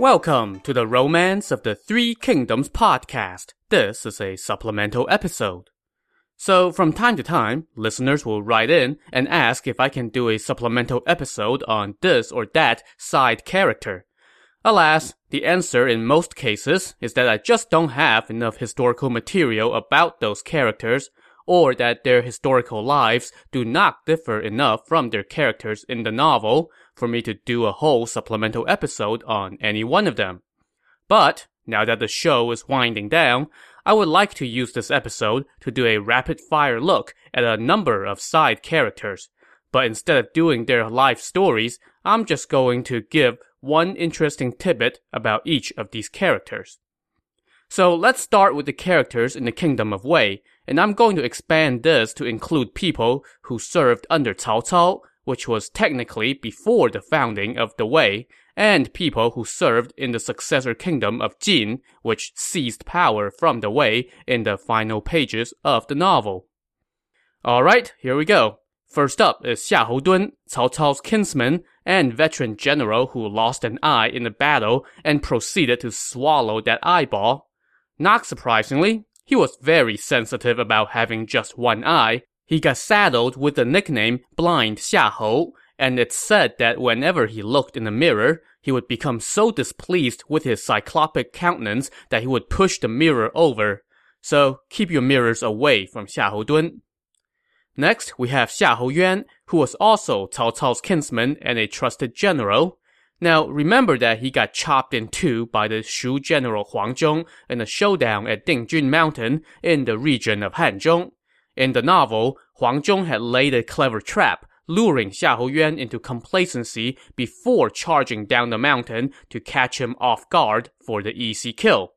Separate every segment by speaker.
Speaker 1: Welcome to the Romance of the Three Kingdoms podcast. This is a supplemental episode. So, from time to time, listeners will write in and ask if I can do a supplemental episode on this or that side character. Alas, the answer in most cases is that I just don't have enough historical material about those characters, or that their historical lives do not differ enough from their characters in the novel for me to do a whole supplemental episode on any one of them. But, now that the show is winding down, I would like to use this episode to do a rapid fire look at a number of side characters. But instead of doing their life stories, I'm just going to give one interesting tidbit about each of these characters. So let's start with the characters in the Kingdom of Wei, and I'm going to expand this to include people who served under Cao Cao, which was technically before the founding of the Wei, and people who served in the successor kingdom of Jin, which seized power from the Wei in the final pages of the novel. Alright, here we go. First up is Xiahou Dun, Cao Cao's kinsman and veteran general who lost an eye in a battle and proceeded to swallow that eyeball. Not surprisingly, he was very sensitive about having just one eye. He got saddled with the nickname Blind Xiahou, and it's said that whenever he looked in the mirror, he would become so displeased with his cyclopic countenance that he would push the mirror over. So keep your mirrors away from Xiahou Dun. Next, we have Xiahou Yuan, who was also Cao Cao's kinsman and a trusted general. Now, remember that he got chopped in two by the Shu general Huang Zhong in a showdown at Dingjun Mountain in the region of Hanzhong. In the novel, Huang Zhong had laid a clever trap, luring Xiahou Yuan into complacency before charging down the mountain to catch him off guard for the easy kill.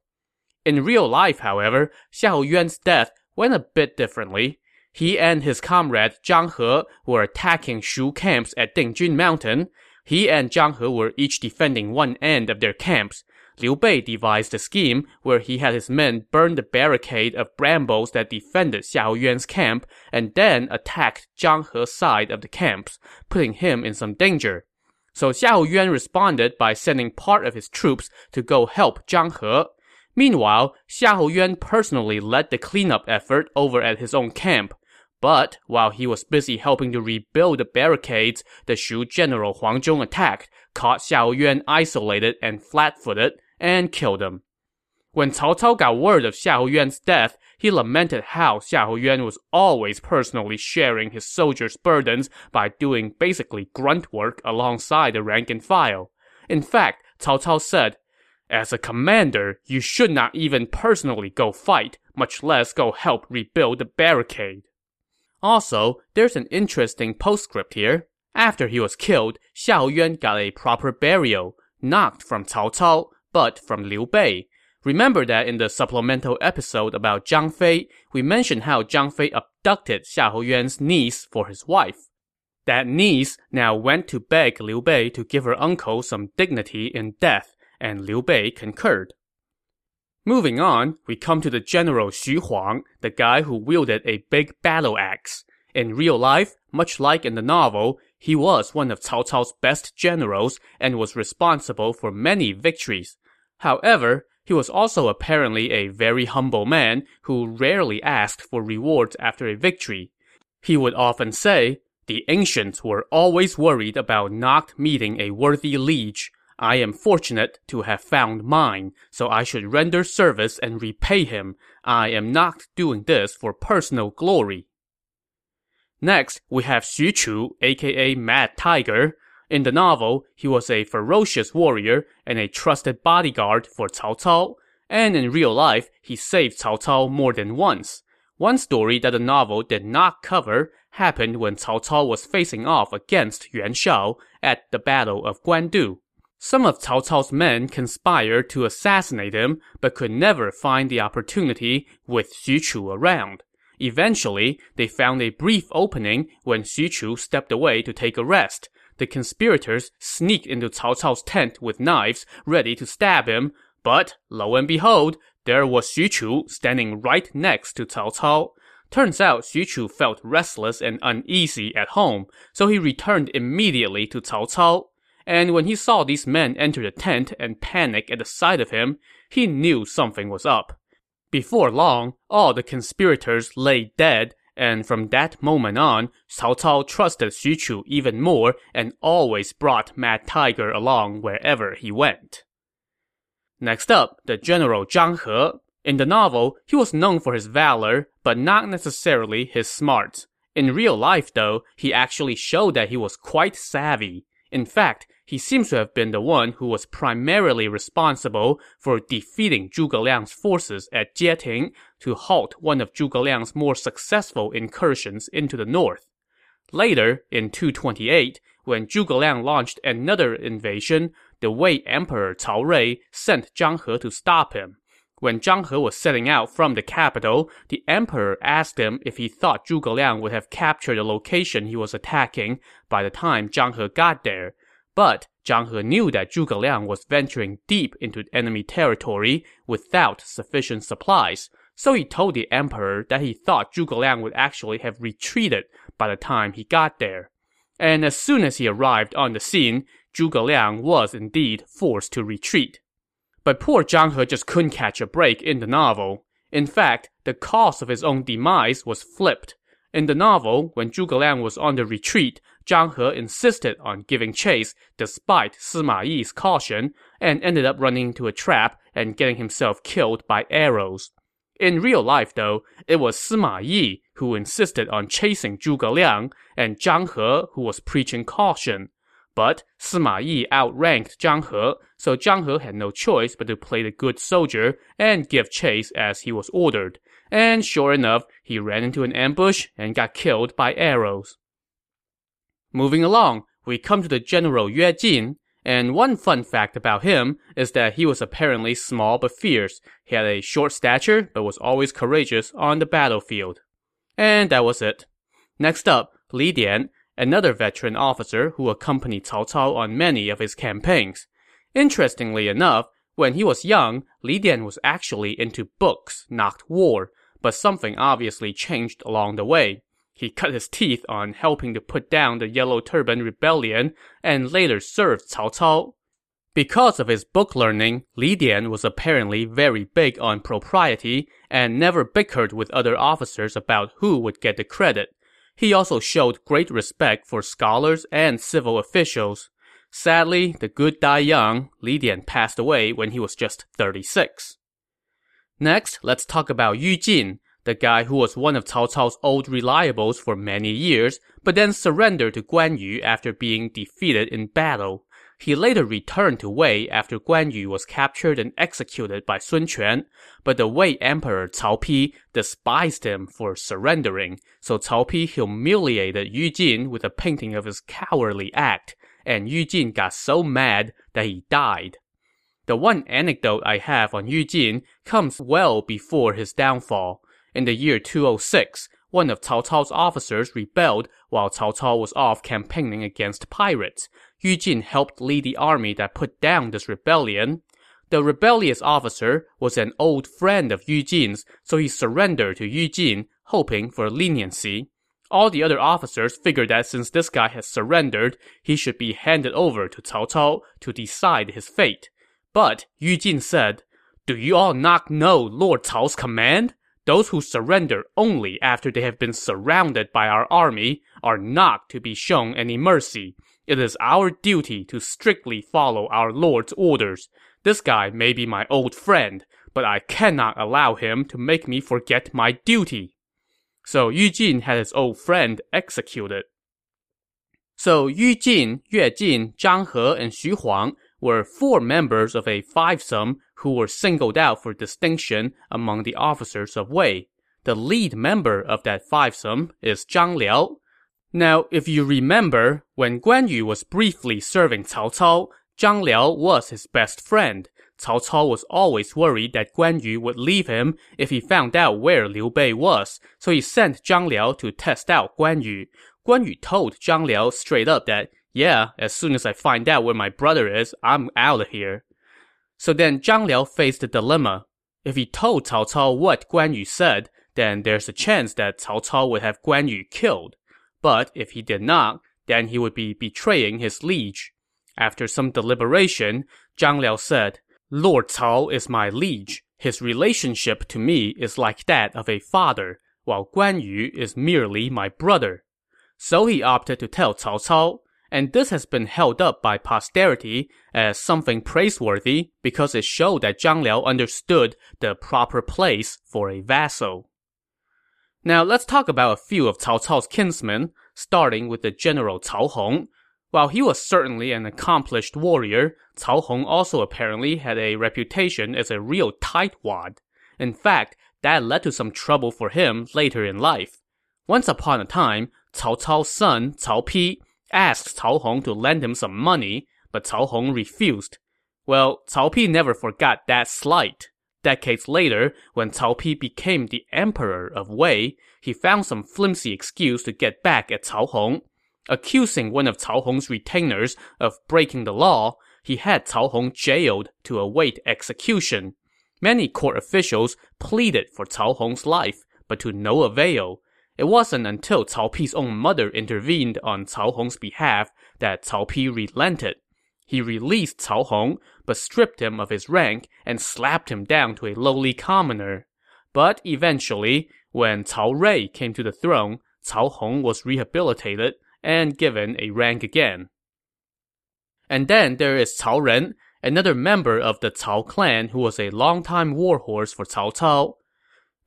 Speaker 1: In real life, however, Xiahou Yuan's death went a bit differently. He and his comrade Zhang He were attacking Shu camps at Dingjun Mountain. He and Zhang He were each defending one end of their camps. Liu Bei devised a scheme where he had his men burn the barricade of brambles that defended Xiahou Yuan's camp and then attacked Zhang He's side of the camps, putting him in some danger. So Xiahou Yuan responded by sending part of his troops to go help Zhang He. Meanwhile, Xiahou Yuan personally led the cleanup effort over at his own camp. But while he was busy helping to rebuild the barricades, the Shu general Huang Zhong attacked, caught Xiahou Yuan isolated and flat-footed, and killed him. When Cao Cao got word of Xiahou Yuan's death, he lamented how Xiahou Yuan was always personally sharing his soldiers' burdens by doing basically grunt work alongside the rank and file. In fact, Cao Cao said, As a commander, you should not even personally go fight, much less go help rebuild the barricade. Also, there's an interesting postscript here. After he was killed, Xiahou Yuan got a proper burial, not from Cao Cao, but from Liu Bei. Remember that in the supplemental episode about Zhang Fei, we mentioned how Zhang Fei abducted Xiahou Yuan's niece for his wife. That niece now went to beg Liu Bei to give her uncle some dignity in death, and Liu Bei concurred. Moving on, we come to the general Xu Huang, the guy who wielded a big battle axe. In real life, much like in the novel, he was one of Cao Cao's best generals and was responsible for many victories. However, he was also apparently a very humble man who rarely asked for rewards after a victory. He would often say, The ancients were always worried about not meeting a worthy liege. I am fortunate to have found mine, so I should render service and repay him. I am not doing this for personal glory. Next, we have Xu Chu, aka Mad Tiger. In the novel, he was a ferocious warrior and a trusted bodyguard for Cao Cao. And in real life, he saved Cao Cao more than once. One story that the novel did not cover happened when Cao Cao was facing off against Yuan Shao at the Battle of Guandu. Some of Cao Cao's men conspired to assassinate him, but could never find the opportunity with Xu Chu around. Eventually, they found a brief opening when Xu Chu stepped away to take a rest. The conspirators sneaked into Cao Cao's tent with knives, ready to stab him, but lo and behold, there was Xu Chu standing right next to Cao Cao. Turns out Xu Chu felt restless and uneasy at home, so he returned immediately to Cao Cao. and when he saw these men enter the tent and panic at the sight of him, he knew something was up. Before long, all the conspirators lay dead, and from that moment on, Cao Cao trusted Xu Chu even more and always brought Mad Tiger along wherever he went. Next up, the general Zhang He. In the novel, he was known for his valor, but not necessarily his smarts. In real life, though, he actually showed that he was quite savvy. In fact, he seems to have been the one who was primarily responsible for defeating Zhuge Liang's forces at Jieting to halt one of Zhuge Liang's more successful incursions into the north. Later, in 228, when Zhuge Liang launched another invasion, the Wei Emperor Cao Rui sent Zhang He to stop him. When Zhang He was setting out from the capital, the emperor asked him if he thought Zhuge Liang would have captured the location he was attacking by the time Zhang He got there. But Zhang He knew that Zhuge Liang was venturing deep into enemy territory without sufficient supplies, so he told the emperor that he thought Zhuge Liang would actually have retreated by the time he got there. And as soon as he arrived on the scene, Zhuge Liang was indeed forced to retreat. But poor Zhang He just couldn't catch a break in the novel. In fact, the cause of his own demise was flipped. In the novel, when Zhuge Liang was on the retreat, Zhang He insisted on giving chase despite Sima Yi's caution, and ended up running into a trap and getting himself killed by arrows. In real life, though, it was Sima Yi who insisted on chasing Zhuge Liang, and Zhang He who was preaching caution. But Sima Yi outranked Zhang He, so Zhang He had no choice but to play the good soldier and give chase as he was ordered. And sure enough, he ran into an ambush and got killed by arrows. Moving along, we come to the general Yue Jin, and one fun fact about him is that he was apparently small but fierce. He had a short stature, but was always courageous on the battlefield. And that was it. Next up, Li Dian, another veteran officer who accompanied Cao Cao on many of his campaigns. Interestingly enough, when he was young, Li Dian was actually into books, not war, but something obviously changed along the way. He cut his teeth on helping to put down the Yellow Turban Rebellion and later served Cao Cao. Because of his book learning, Li Dian was apparently very big on propriety and never bickered with other officers about who would get the credit. He also showed great respect for scholars and civil officials. Sadly, the good die young, Li Dian passed away when he was just 36. Next, let's talk about Yu Jin, the guy who was one of Cao Cao's old reliables for many years, but then surrendered to Guan Yu after being defeated in battle. He later returned to Wei after Guan Yu was captured and executed by Sun Quan, but the Wei Emperor Cao Pi despised him for surrendering, so Cao Pi humiliated Yu Jin with a painting of his cowardly act, and Yu Jin got so mad that he died. The one anecdote I have on Yu Jin comes well before his downfall. In the year 206, one of Cao Cao's officers rebelled while Cao Cao was off campaigning against pirates. Yu Jin helped lead the army that put down this rebellion. The rebellious officer was an old friend of Yu Jin's, so he surrendered to Yu Jin, hoping for leniency. All the other officers figured that since this guy had surrendered, he should be handed over to Cao Cao to decide his fate. But Yu Jin said, Do you all not know Lord Cao's command? Those who surrender only after they have been surrounded by our army are not to be shown any mercy. It is our duty to strictly follow our lord's orders. This guy may be my old friend, but I cannot allow him to make me forget my duty. So Yu Jin had his old friend executed. So Yu Jin, Yue Jin, Zhang He, and Xu Huang were four members of a fivesome who were singled out for distinction among the officers of Wei. The lead member of that fivesome is Zhang Liao, now, if you remember, when Guan Yu was briefly serving Cao Cao, Zhang Liao was his best friend. Cao Cao was always worried that Guan Yu would leave him if he found out where Liu Bei was, so he sent Zhang Liao to test out Guan Yu. Guan Yu told Zhang Liao straight up that, yeah, as soon as I find out where my brother is, I'm out of here. So then Zhang Liao faced a dilemma. If he told Cao Cao what Guan Yu said, then there's a chance that Cao Cao would have Guan Yu killed. But if he did not, then he would be betraying his liege. After some deliberation, Zhang Liao said, Lord Cao is my liege. His relationship to me is like that of a father, while Guan Yu is merely my brother. So he opted to tell Cao Cao, and this has been held up by posterity as something praiseworthy because it showed that Zhang Liao understood the proper place for a vassal. Now let's talk about a few of Cao Cao's kinsmen, starting with the general Cao Hong. While he was certainly an accomplished warrior, Cao Hong also apparently had a reputation as a real tightwad. In fact, that led to some trouble for him later in life. Once upon a time, Cao Cao's son, Cao Pi, asked Cao Hong to lend him some money, but Cao Hong refused. Well, Cao Pi never forgot that slight. Decades later, when Cao Pi became the emperor of Wei, he found some flimsy excuse to get back at Cao Hong. Accusing one of Cao Hong's retainers of breaking the law, he had Cao Hong jailed to await execution. Many court officials pleaded for Cao Hong's life, but to no avail. It wasn't until Cao Pi's own mother intervened on Cao Hong's behalf that Cao Pi relented. He released Cao Hong, but stripped him of his rank and slapped him down to a lowly commoner. But eventually, when Cao Rui came to the throne, Cao Hong was rehabilitated and given a rank again. And then there is Cao Ren, another member of the Cao clan who was a longtime warhorse for Cao Cao.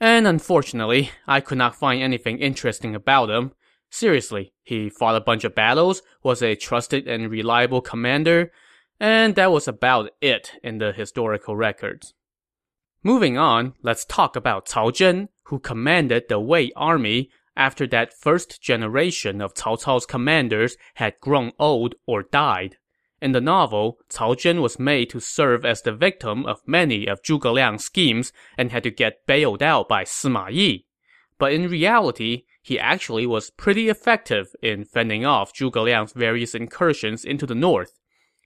Speaker 1: And unfortunately, I could not find anything interesting about him. Seriously, he fought a bunch of battles, was a trusted and reliable commander, and that was about it in the historical records. Moving on, let's talk about Cao Zhen, who commanded the Wei army after that first generation of Cao Cao's commanders had grown old or died. In the novel, Cao Zhen was made to serve as the victim of many of Zhuge Liang's schemes and had to get bailed out by Sima Yi. But in reality, he actually was pretty effective in fending off Zhuge Liang's various incursions into the north.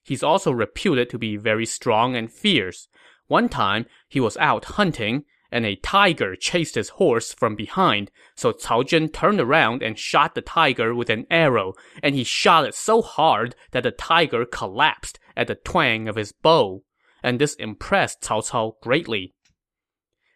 Speaker 1: He's also reputed to be very strong and fierce. One time, he was out hunting, and a tiger chased his horse from behind, so Cao Zhen turned around and shot the tiger with an arrow, and he shot it so hard that the tiger collapsed at the twang of his bow. And this impressed Cao Cao greatly.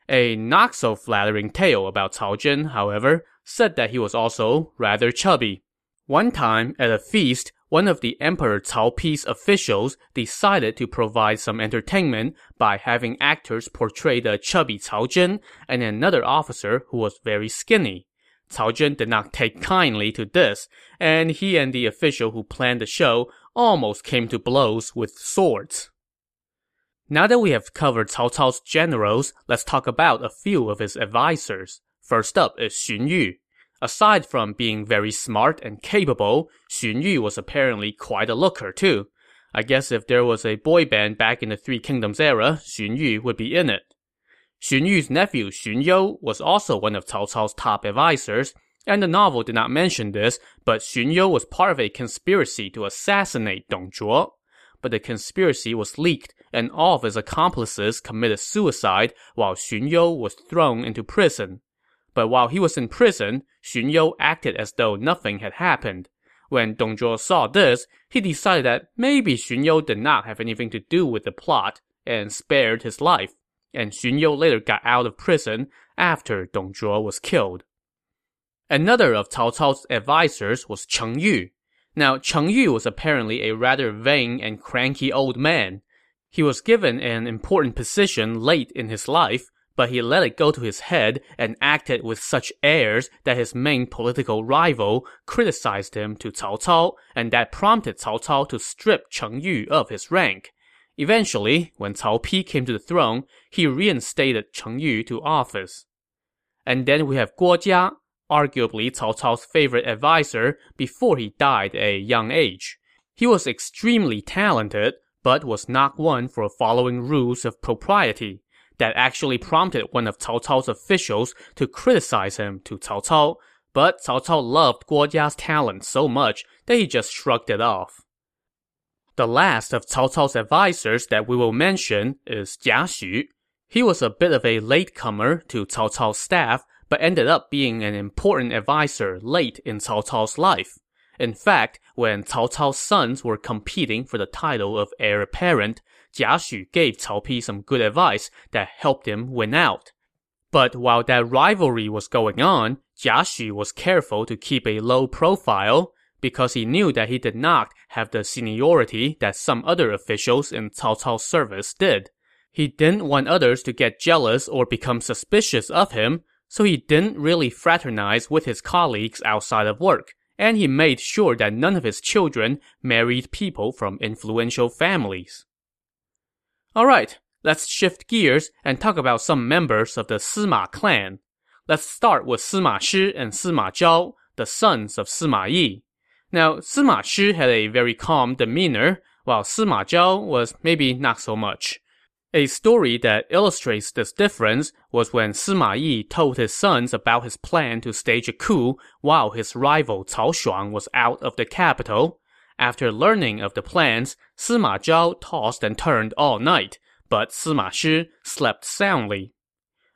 Speaker 1: A not so flattering tale about Cao Zhen, however, said that he was also rather chubby. One time, at a feast, one of the Emperor Cao Pi's officials decided to provide some entertainment by having actors portray the chubby Cao Zhen and another officer who was very skinny. Cao Zhen did not take kindly to this, and he and the official who planned the show almost came to blows with swords. Now that we have covered Cao Cao's generals, let's talk about a few of his advisors. First up is Xun Yu. Aside from being very smart and capable, Xun Yu was apparently quite a looker too. I guess if there was a boy band back in the Three Kingdoms era, Xun Yu would be in it. Xun Yu's nephew Xun You was also one of Cao Cao's top advisors, and the novel did not mention this, but Xun You was part of a conspiracy to assassinate Dong Zhuo. But the conspiracy was leaked, and all of his accomplices committed suicide while Xun You was thrown into prison. But while he was in prison, Xun You acted as though nothing had happened. When Dong Zhuo saw this, he decided that maybe Xun You did not have anything to do with the plot and spared his life. And Xun You later got out of prison after Dong Zhuo was killed. Another of Cao Cao's advisors was Cheng Yu. Now, Cheng Yu was apparently a rather vain and cranky old man. He was given an important position late in his life, but he let it go to his head and acted with such airs that his main political rival criticized him to Cao Cao, and that prompted Cao Cao to strip Cheng Yu of his rank. Eventually, when Cao Pi came to the throne, he reinstated Cheng Yu to office. And then we have Guo Jia, arguably Cao Cao's favorite advisor before he died at a young age. He was extremely talented, but was not one for following rules of propriety that actually prompted one of Cao Cao's officials to criticize him to Cao Cao, but Cao Cao loved Guo Jia's talent so much that he just shrugged it off. The last of Cao Cao's advisors that we will mention is Jia Xu. He was a bit of a latecomer to Cao Cao's staff, but ended up being an important advisor late in Cao Cao's life. In fact, when Cao Cao's sons were competing for the title of heir apparent, Jia Xu gave Cao Pi some good advice that helped him win out. But while that rivalry was going on, Jia Xu was careful to keep a low profile because he knew that he did not have the seniority that some other officials in Cao Cao's service did. He didn't want others to get jealous or become suspicious of him, so he didn't really fraternize with his colleagues outside of work, and he made sure that none of his children married people from influential families. Alright, let's shift gears and talk about some members of the Sima clan. Let's start with Sima Shi and Sima Zhao, the sons of Sima Yi. Now, Sima Shi had a very calm demeanor, while Sima Zhao was maybe not so much. A story that illustrates this difference was when Sima Yi told his sons about his plan to stage a coup while his rival Cao Shuang was out of the capital. After learning of the plans, Sima Zhao tossed and turned all night, but Sima Shi slept soundly.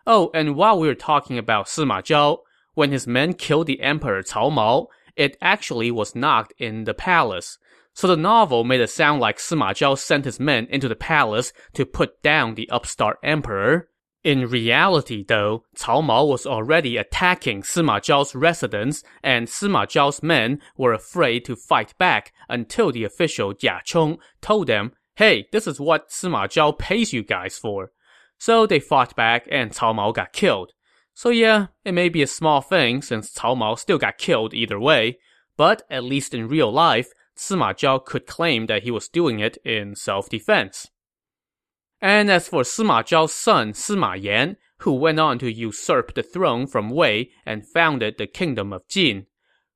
Speaker 1: Oh, and while we are talking about Sima Zhao, when his men killed the emperor Cao Mao, it actually was not in the palace. So the novel made it sound like Sima Zhao sent his men into the palace to put down the upstart emperor. In reality, though, Cao Mao was already attacking Sima Zhao's residence, and Sima Zhao's men were afraid to fight back until the official Jia Chong told them, hey, this is what Sima Zhao pays you guys for. So they fought back and Cao Mao got killed. So yeah, it may be a small thing since Cao Mao still got killed either way, but at least in real life, Sima Zhao could claim that he was doing it in self-defense. And as for Sima Zhao's son Sima Yan, who went on to usurp the throne from Wei and founded the kingdom of Jin,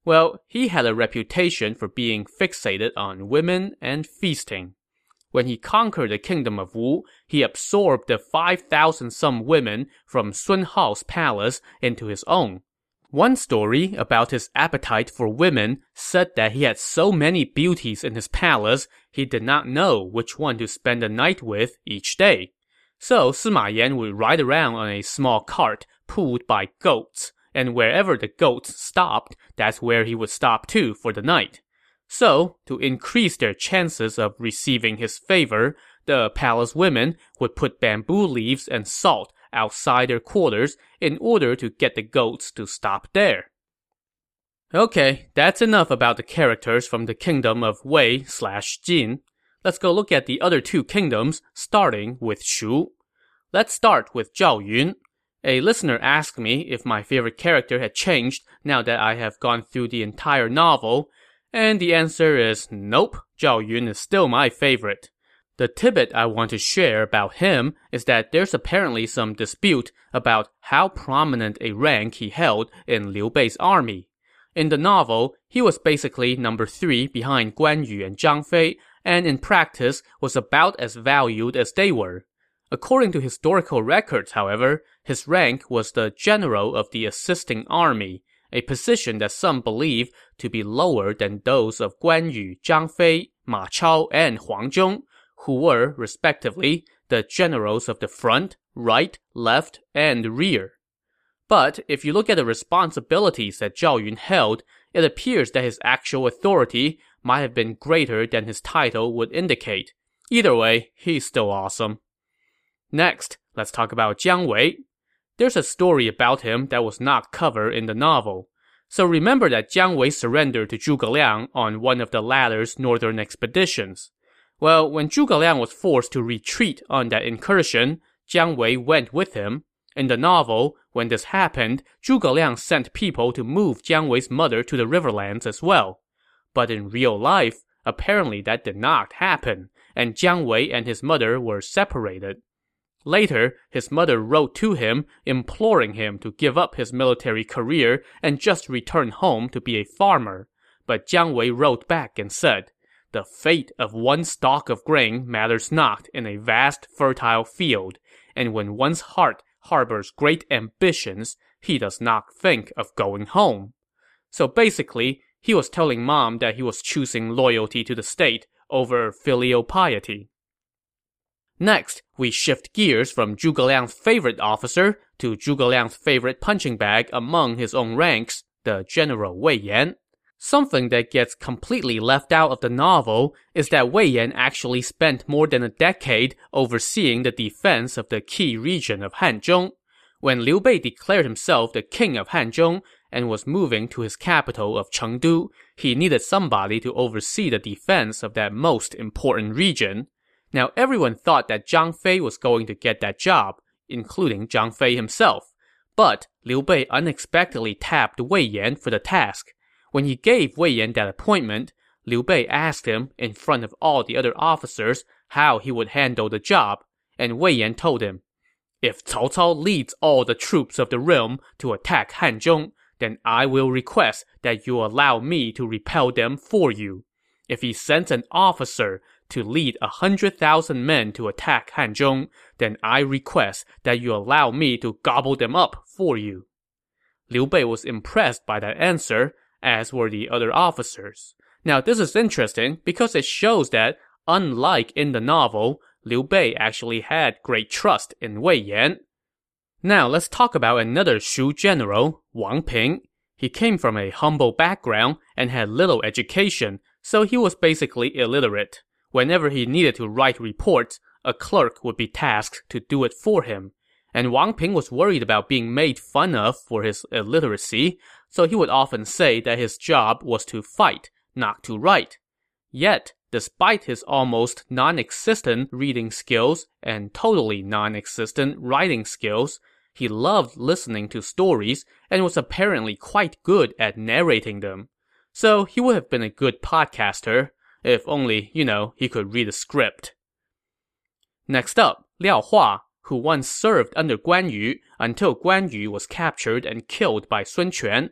Speaker 1: well, he had a reputation for being fixated on women and feasting. When he conquered the kingdom of Wu, he absorbed the 5,000 some women from Sun Hao's palace into his own. One story about his appetite for women said that he had so many beauties in his palace, he did not know which one to spend the night with each day. So Sima Yan would ride around on a small cart pulled by goats, and wherever the goats stopped, that's where he would stop too for the night. So, to increase their chances of receiving his favor, the palace women would put bamboo leaves and salt outside their quarters in order to get the goats to stop there. Okay, that's enough about the characters from the kingdom of Wei slash Jin. Let's go look at the other two kingdoms, starting with Shu. Let's start with Zhao Yun. A listener asked me if my favorite character had changed now that I have gone through the entire novel, and the answer is nope, Zhao Yun is still my favorite. The tidbit I want to share about him is that there's apparently some dispute about how prominent a rank he held in Liu Bei's army. In the novel, he was basically number three behind Guan Yu and Zhang Fei, and in practice was about as valued as they were. According to historical records, however, his rank was the general of the assisting army, a position that some believe to be lower than those of Guan Yu, Zhang Fei, Ma Chao, and Huang Zhong, who were, respectively, the generals of the front, right, left, and rear. But if you look at the responsibilities that Zhao Yun held, it appears that his actual authority might have been greater than his title would indicate. Either way, he's still awesome. Next, let's talk about Jiang Wei. There's a story about him that was not covered in the novel. So remember that Jiang Wei surrendered to Zhuge Liang on one of the latter's northern expeditions. Well, when Zhuge Liang was forced to retreat on that incursion, Jiang Wei went with him. In the novel, when this happened, Zhuge Liang sent people to move Jiang Wei's mother to the riverlands as well. But in real life, apparently that did not happen, and Jiang Wei and his mother were separated. Later, his mother wrote to him, imploring him to give up his military career and just return home to be a farmer. But Jiang Wei wrote back and said, the fate of one stalk of grain matters not in a vast, fertile field, and when one's heart harbors great ambitions, he does not think of going home. So basically, he was telling mom that he was choosing loyalty to the state over filial piety. Next, we shift gears from Zhuge Liang's favorite officer to Zhuge Liang's favorite punching bag among his own ranks, the General Wei Yan. Something that gets completely left out of the novel is that Wei Yan actually spent more than a decade overseeing the defense of the key region of Hanzhong. When Liu Bei declared himself the king of Hanzhong and was moving to his capital of Chengdu, he needed somebody to oversee the defense of that most important region. Now everyone thought that Zhang Fei was going to get that job, including Zhang Fei himself. But Liu Bei unexpectedly tapped Wei Yan for the task. When he gave Wei Yan that appointment, Liu Bei asked him in front of all the other officers how he would handle the job, and Wei Yan told him, If Cao Cao leads all the troops of the realm to attack Hanzhong, then I will request that you allow me to repel them for you. If he sends an officer to lead a hundred thousand men to attack Hanzhong, then I request that you allow me to gobble them up for you. Liu Bei was impressed by that answer, as were the other officers. Now, this is interesting because it shows that, unlike in the novel, Liu Bei actually had great trust in Wei Yan. Now, let's talk about another Shu general, Wang Ping. He came from a humble background and had little education, so he was basically illiterate. Whenever he needed to write reports, a clerk would be tasked to do it for him. And Wang Ping was worried about being made fun of for his illiteracy, so he would often say that his job was to fight, not to write. Yet, despite his almost non-existent reading skills and totally non-existent writing skills, he loved listening to stories and was apparently quite good at narrating them. So he would have been a good podcaster, if only, you know, he could read a script. Next up, Liao Hua, who once served under Guan Yu until Guan Yu was captured and killed by Sun Quan.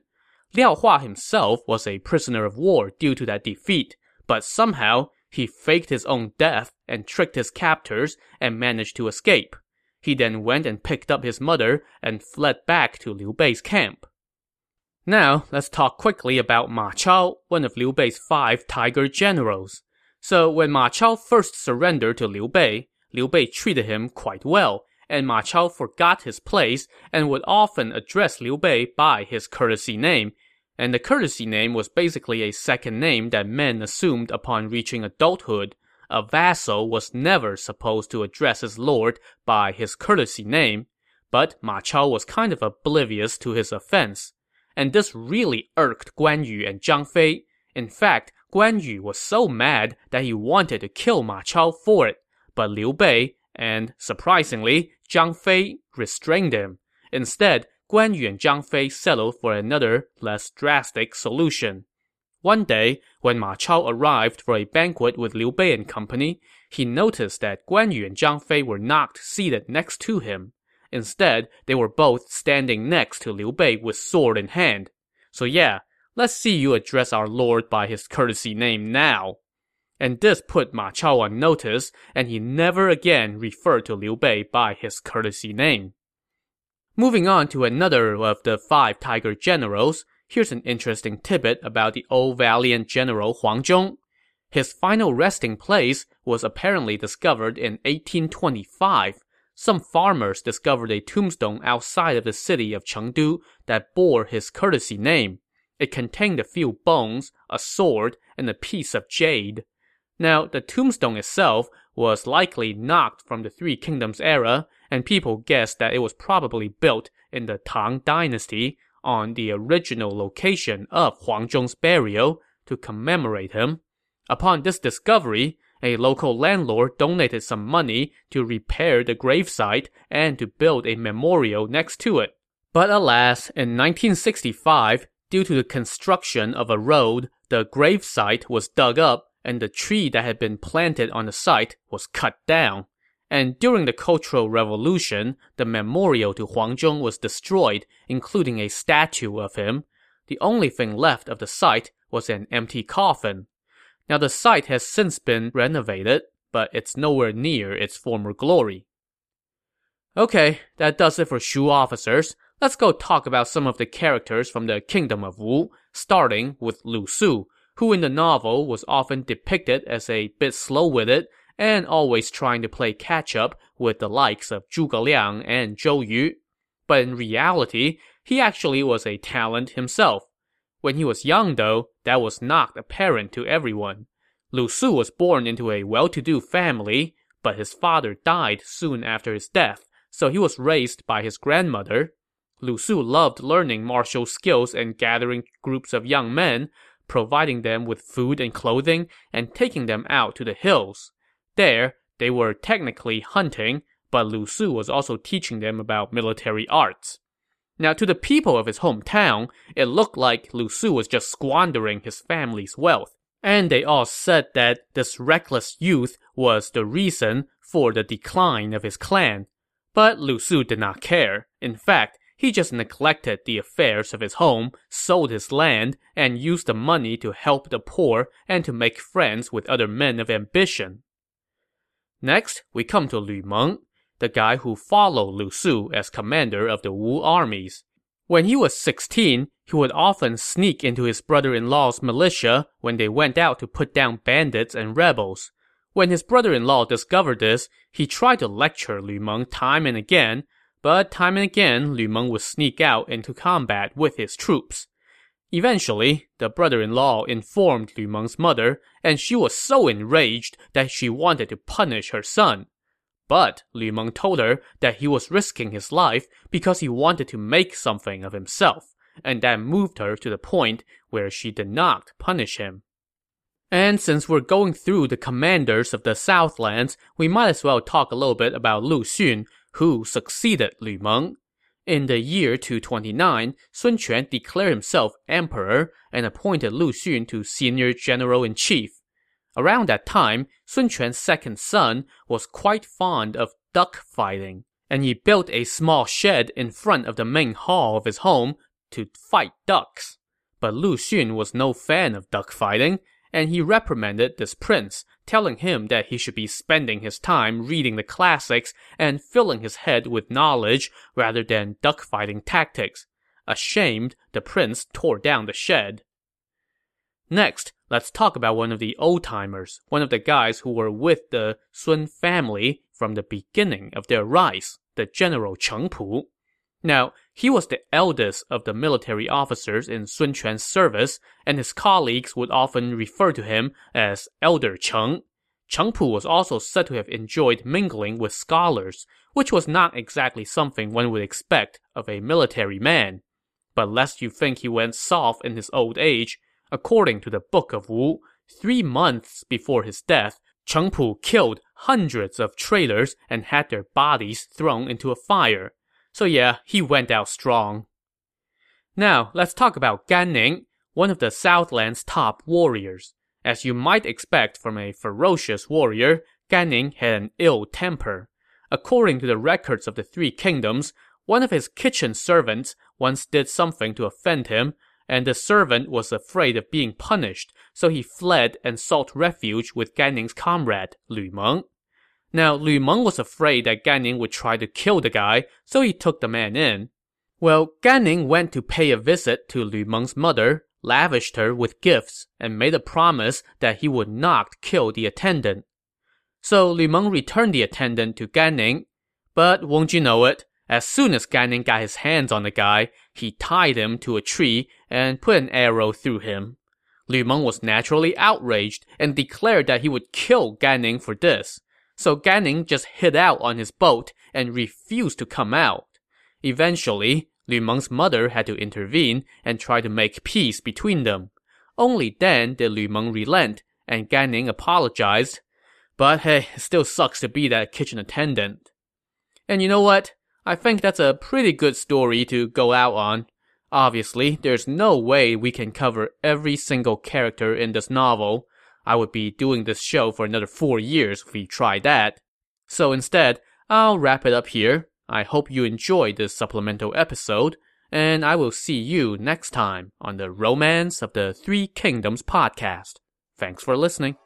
Speaker 1: Liao Hua himself was a prisoner of war due to that defeat, but somehow he faked his own death and tricked his captors and managed to escape. He then went and picked up his mother and fled back to Liu Bei's camp. Now, let's talk quickly about Ma Chao, one of Liu Bei's five tiger generals. So, when Ma Chao first surrendered to Liu Bei, Liu Bei treated him quite well, and Ma Chao forgot his place and would often address Liu Bei by his courtesy name. And the courtesy name was basically a second name that men assumed upon reaching adulthood. A vassal was never supposed to address his lord by his courtesy name, but Ma Chao was kind of oblivious to his offense and this really irked Guan Yu and Zhang Fei. In fact, Guan Yu was so mad that he wanted to kill Ma Chao for it, but Liu Bei and, surprisingly, Zhang Fei restrained him. Instead, Guan Yu and Zhang Fei settled for another, less drastic solution. One day, when Ma Chao arrived for a banquet with Liu Bei and company, he noticed that Guan Yu and Zhang Fei were not seated next to him. Instead, they were both standing next to Liu Bei with sword in hand. So yeah, let's see you address our lord by his courtesy name now. And this put Ma Chao on notice, and he never again referred to Liu Bei by his courtesy name. Moving on to another of the five tiger generals, here's an interesting tidbit about the old valiant general Huang Zhong. His final resting place was apparently discovered in 1825, some farmers discovered a tombstone outside of the city of Chengdu that bore his courtesy name. It contained a few bones, a sword, and a piece of jade. Now, the tombstone itself was likely not from the Three Kingdoms era, and people guessed that it was probably built in the Tang dynasty on the original location of Huang Zhong's burial to commemorate him. Upon this discovery, a local landlord donated some money to repair the gravesite and to build a memorial next to it. But alas, in 1965, due to the construction of a road, the gravesite was dug up and the tree that had been planted on the site was cut down. And during the Cultural Revolution, the memorial to Huang Zhong was destroyed, including a statue of him. The only thing left of the site was an empty coffin. Now the site has since been renovated, but it's nowhere near its former glory. Okay, that does it for Shu officers. Let's go talk about some of the characters from the Kingdom of Wu, starting with Lu Su, who in the novel was often depicted as a bit slow-witted and always trying to play catch-up with the likes of Zhuge Liang and Zhou Yu. But in reality, he actually was a talent himself. When he was young, though, that was not apparent to everyone. Lu Su was born into a well-to-do family, but his father died soon after his death, so he was raised by his grandmother. Lu Su loved learning martial skills and gathering groups of young men, providing them with food and clothing, and taking them out to the hills. There, they were technically hunting, but Lu Su was also teaching them about military arts. Now, to the people of his hometown, it looked like Lu Su was just squandering his family's wealth, and they all said that this reckless youth was the reason for the decline of his clan. But Lu Su did not care. In fact, he just neglected the affairs of his home, sold his land, and used the money to help the poor and to make friends with other men of ambition. Next, we come to Lu Meng the guy who followed Lu Su as commander of the Wu armies. When he was 16, he would often sneak into his brother-in-law's militia when they went out to put down bandits and rebels. When his brother-in-law discovered this, he tried to lecture Lu Meng time and again, but time and again, Lu Meng would sneak out into combat with his troops. Eventually, the brother-in-law informed Lu Meng's mother, and she was so enraged that she wanted to punish her son. But Lu Meng told her that he was risking his life because he wanted to make something of himself, and that moved her to the point where she did not punish him. And since we're going through the commanders of the Southlands, we might as well talk a little bit about Lu Xun, who succeeded Lu Meng. In the year 229, Sun Quan declared himself emperor and appointed Lu Xun to senior general-in-chief. Around that time, Sun Quan's second son was quite fond of duck fighting, and he built a small shed in front of the main hall of his home to fight ducks. But Lu Xun was no fan of duck fighting, and he reprimanded this prince, telling him that he should be spending his time reading the classics and filling his head with knowledge rather than duck fighting tactics. Ashamed, the prince tore down the shed. Next, let's talk about one of the old-timers, one of the guys who were with the Sun family from the beginning of their rise, the General Cheng Pu. Now, he was the eldest of the military officers in Sun Quan's service, and his colleagues would often refer to him as Elder Cheng. Cheng Pu was also said to have enjoyed mingling with scholars, which was not exactly something one would expect of a military man. But lest you think he went soft in his old age, According to the Book of Wu, three months before his death, Cheng Pu killed hundreds of traitors and had their bodies thrown into a fire. So yeah, he went out strong. Now, let's talk about Gan Ning, one of the Southland's top warriors. As you might expect from a ferocious warrior, Gan Ning had an ill temper. According to the records of the Three Kingdoms, one of his kitchen servants once did something to offend him, and the servant was afraid of being punished, so he fled and sought refuge with Gan Ning's comrade, Lu Meng. Now, Lu Meng was afraid that Gan Ning would try to kill the guy, so he took the man in. Well, Gan Ning went to pay a visit to Lu Meng's mother, lavished her with gifts, and made a promise that he would not kill the attendant. So Lu Meng returned the attendant to Gan Ning, but won't you know it, as soon as Gan Ning got his hands on the guy, he tied him to a tree and put an arrow through him. Lu Meng was naturally outraged and declared that he would kill Gan Ning for this. So Gan Ning just hid out on his boat and refused to come out. Eventually, Lu Meng's mother had to intervene and try to make peace between them. Only then did Lu Meng relent, and Gan Ning apologized. But hey, it still sucks to be that kitchen attendant. And you know what? I think that's a pretty good story to go out on. Obviously, there's no way we can cover every single character in this novel. I would be doing this show for another four years if we tried that. So instead, I'll wrap it up here. I hope you enjoyed this supplemental episode, and I will see you next time on the Romance of the Three Kingdoms podcast. Thanks for listening.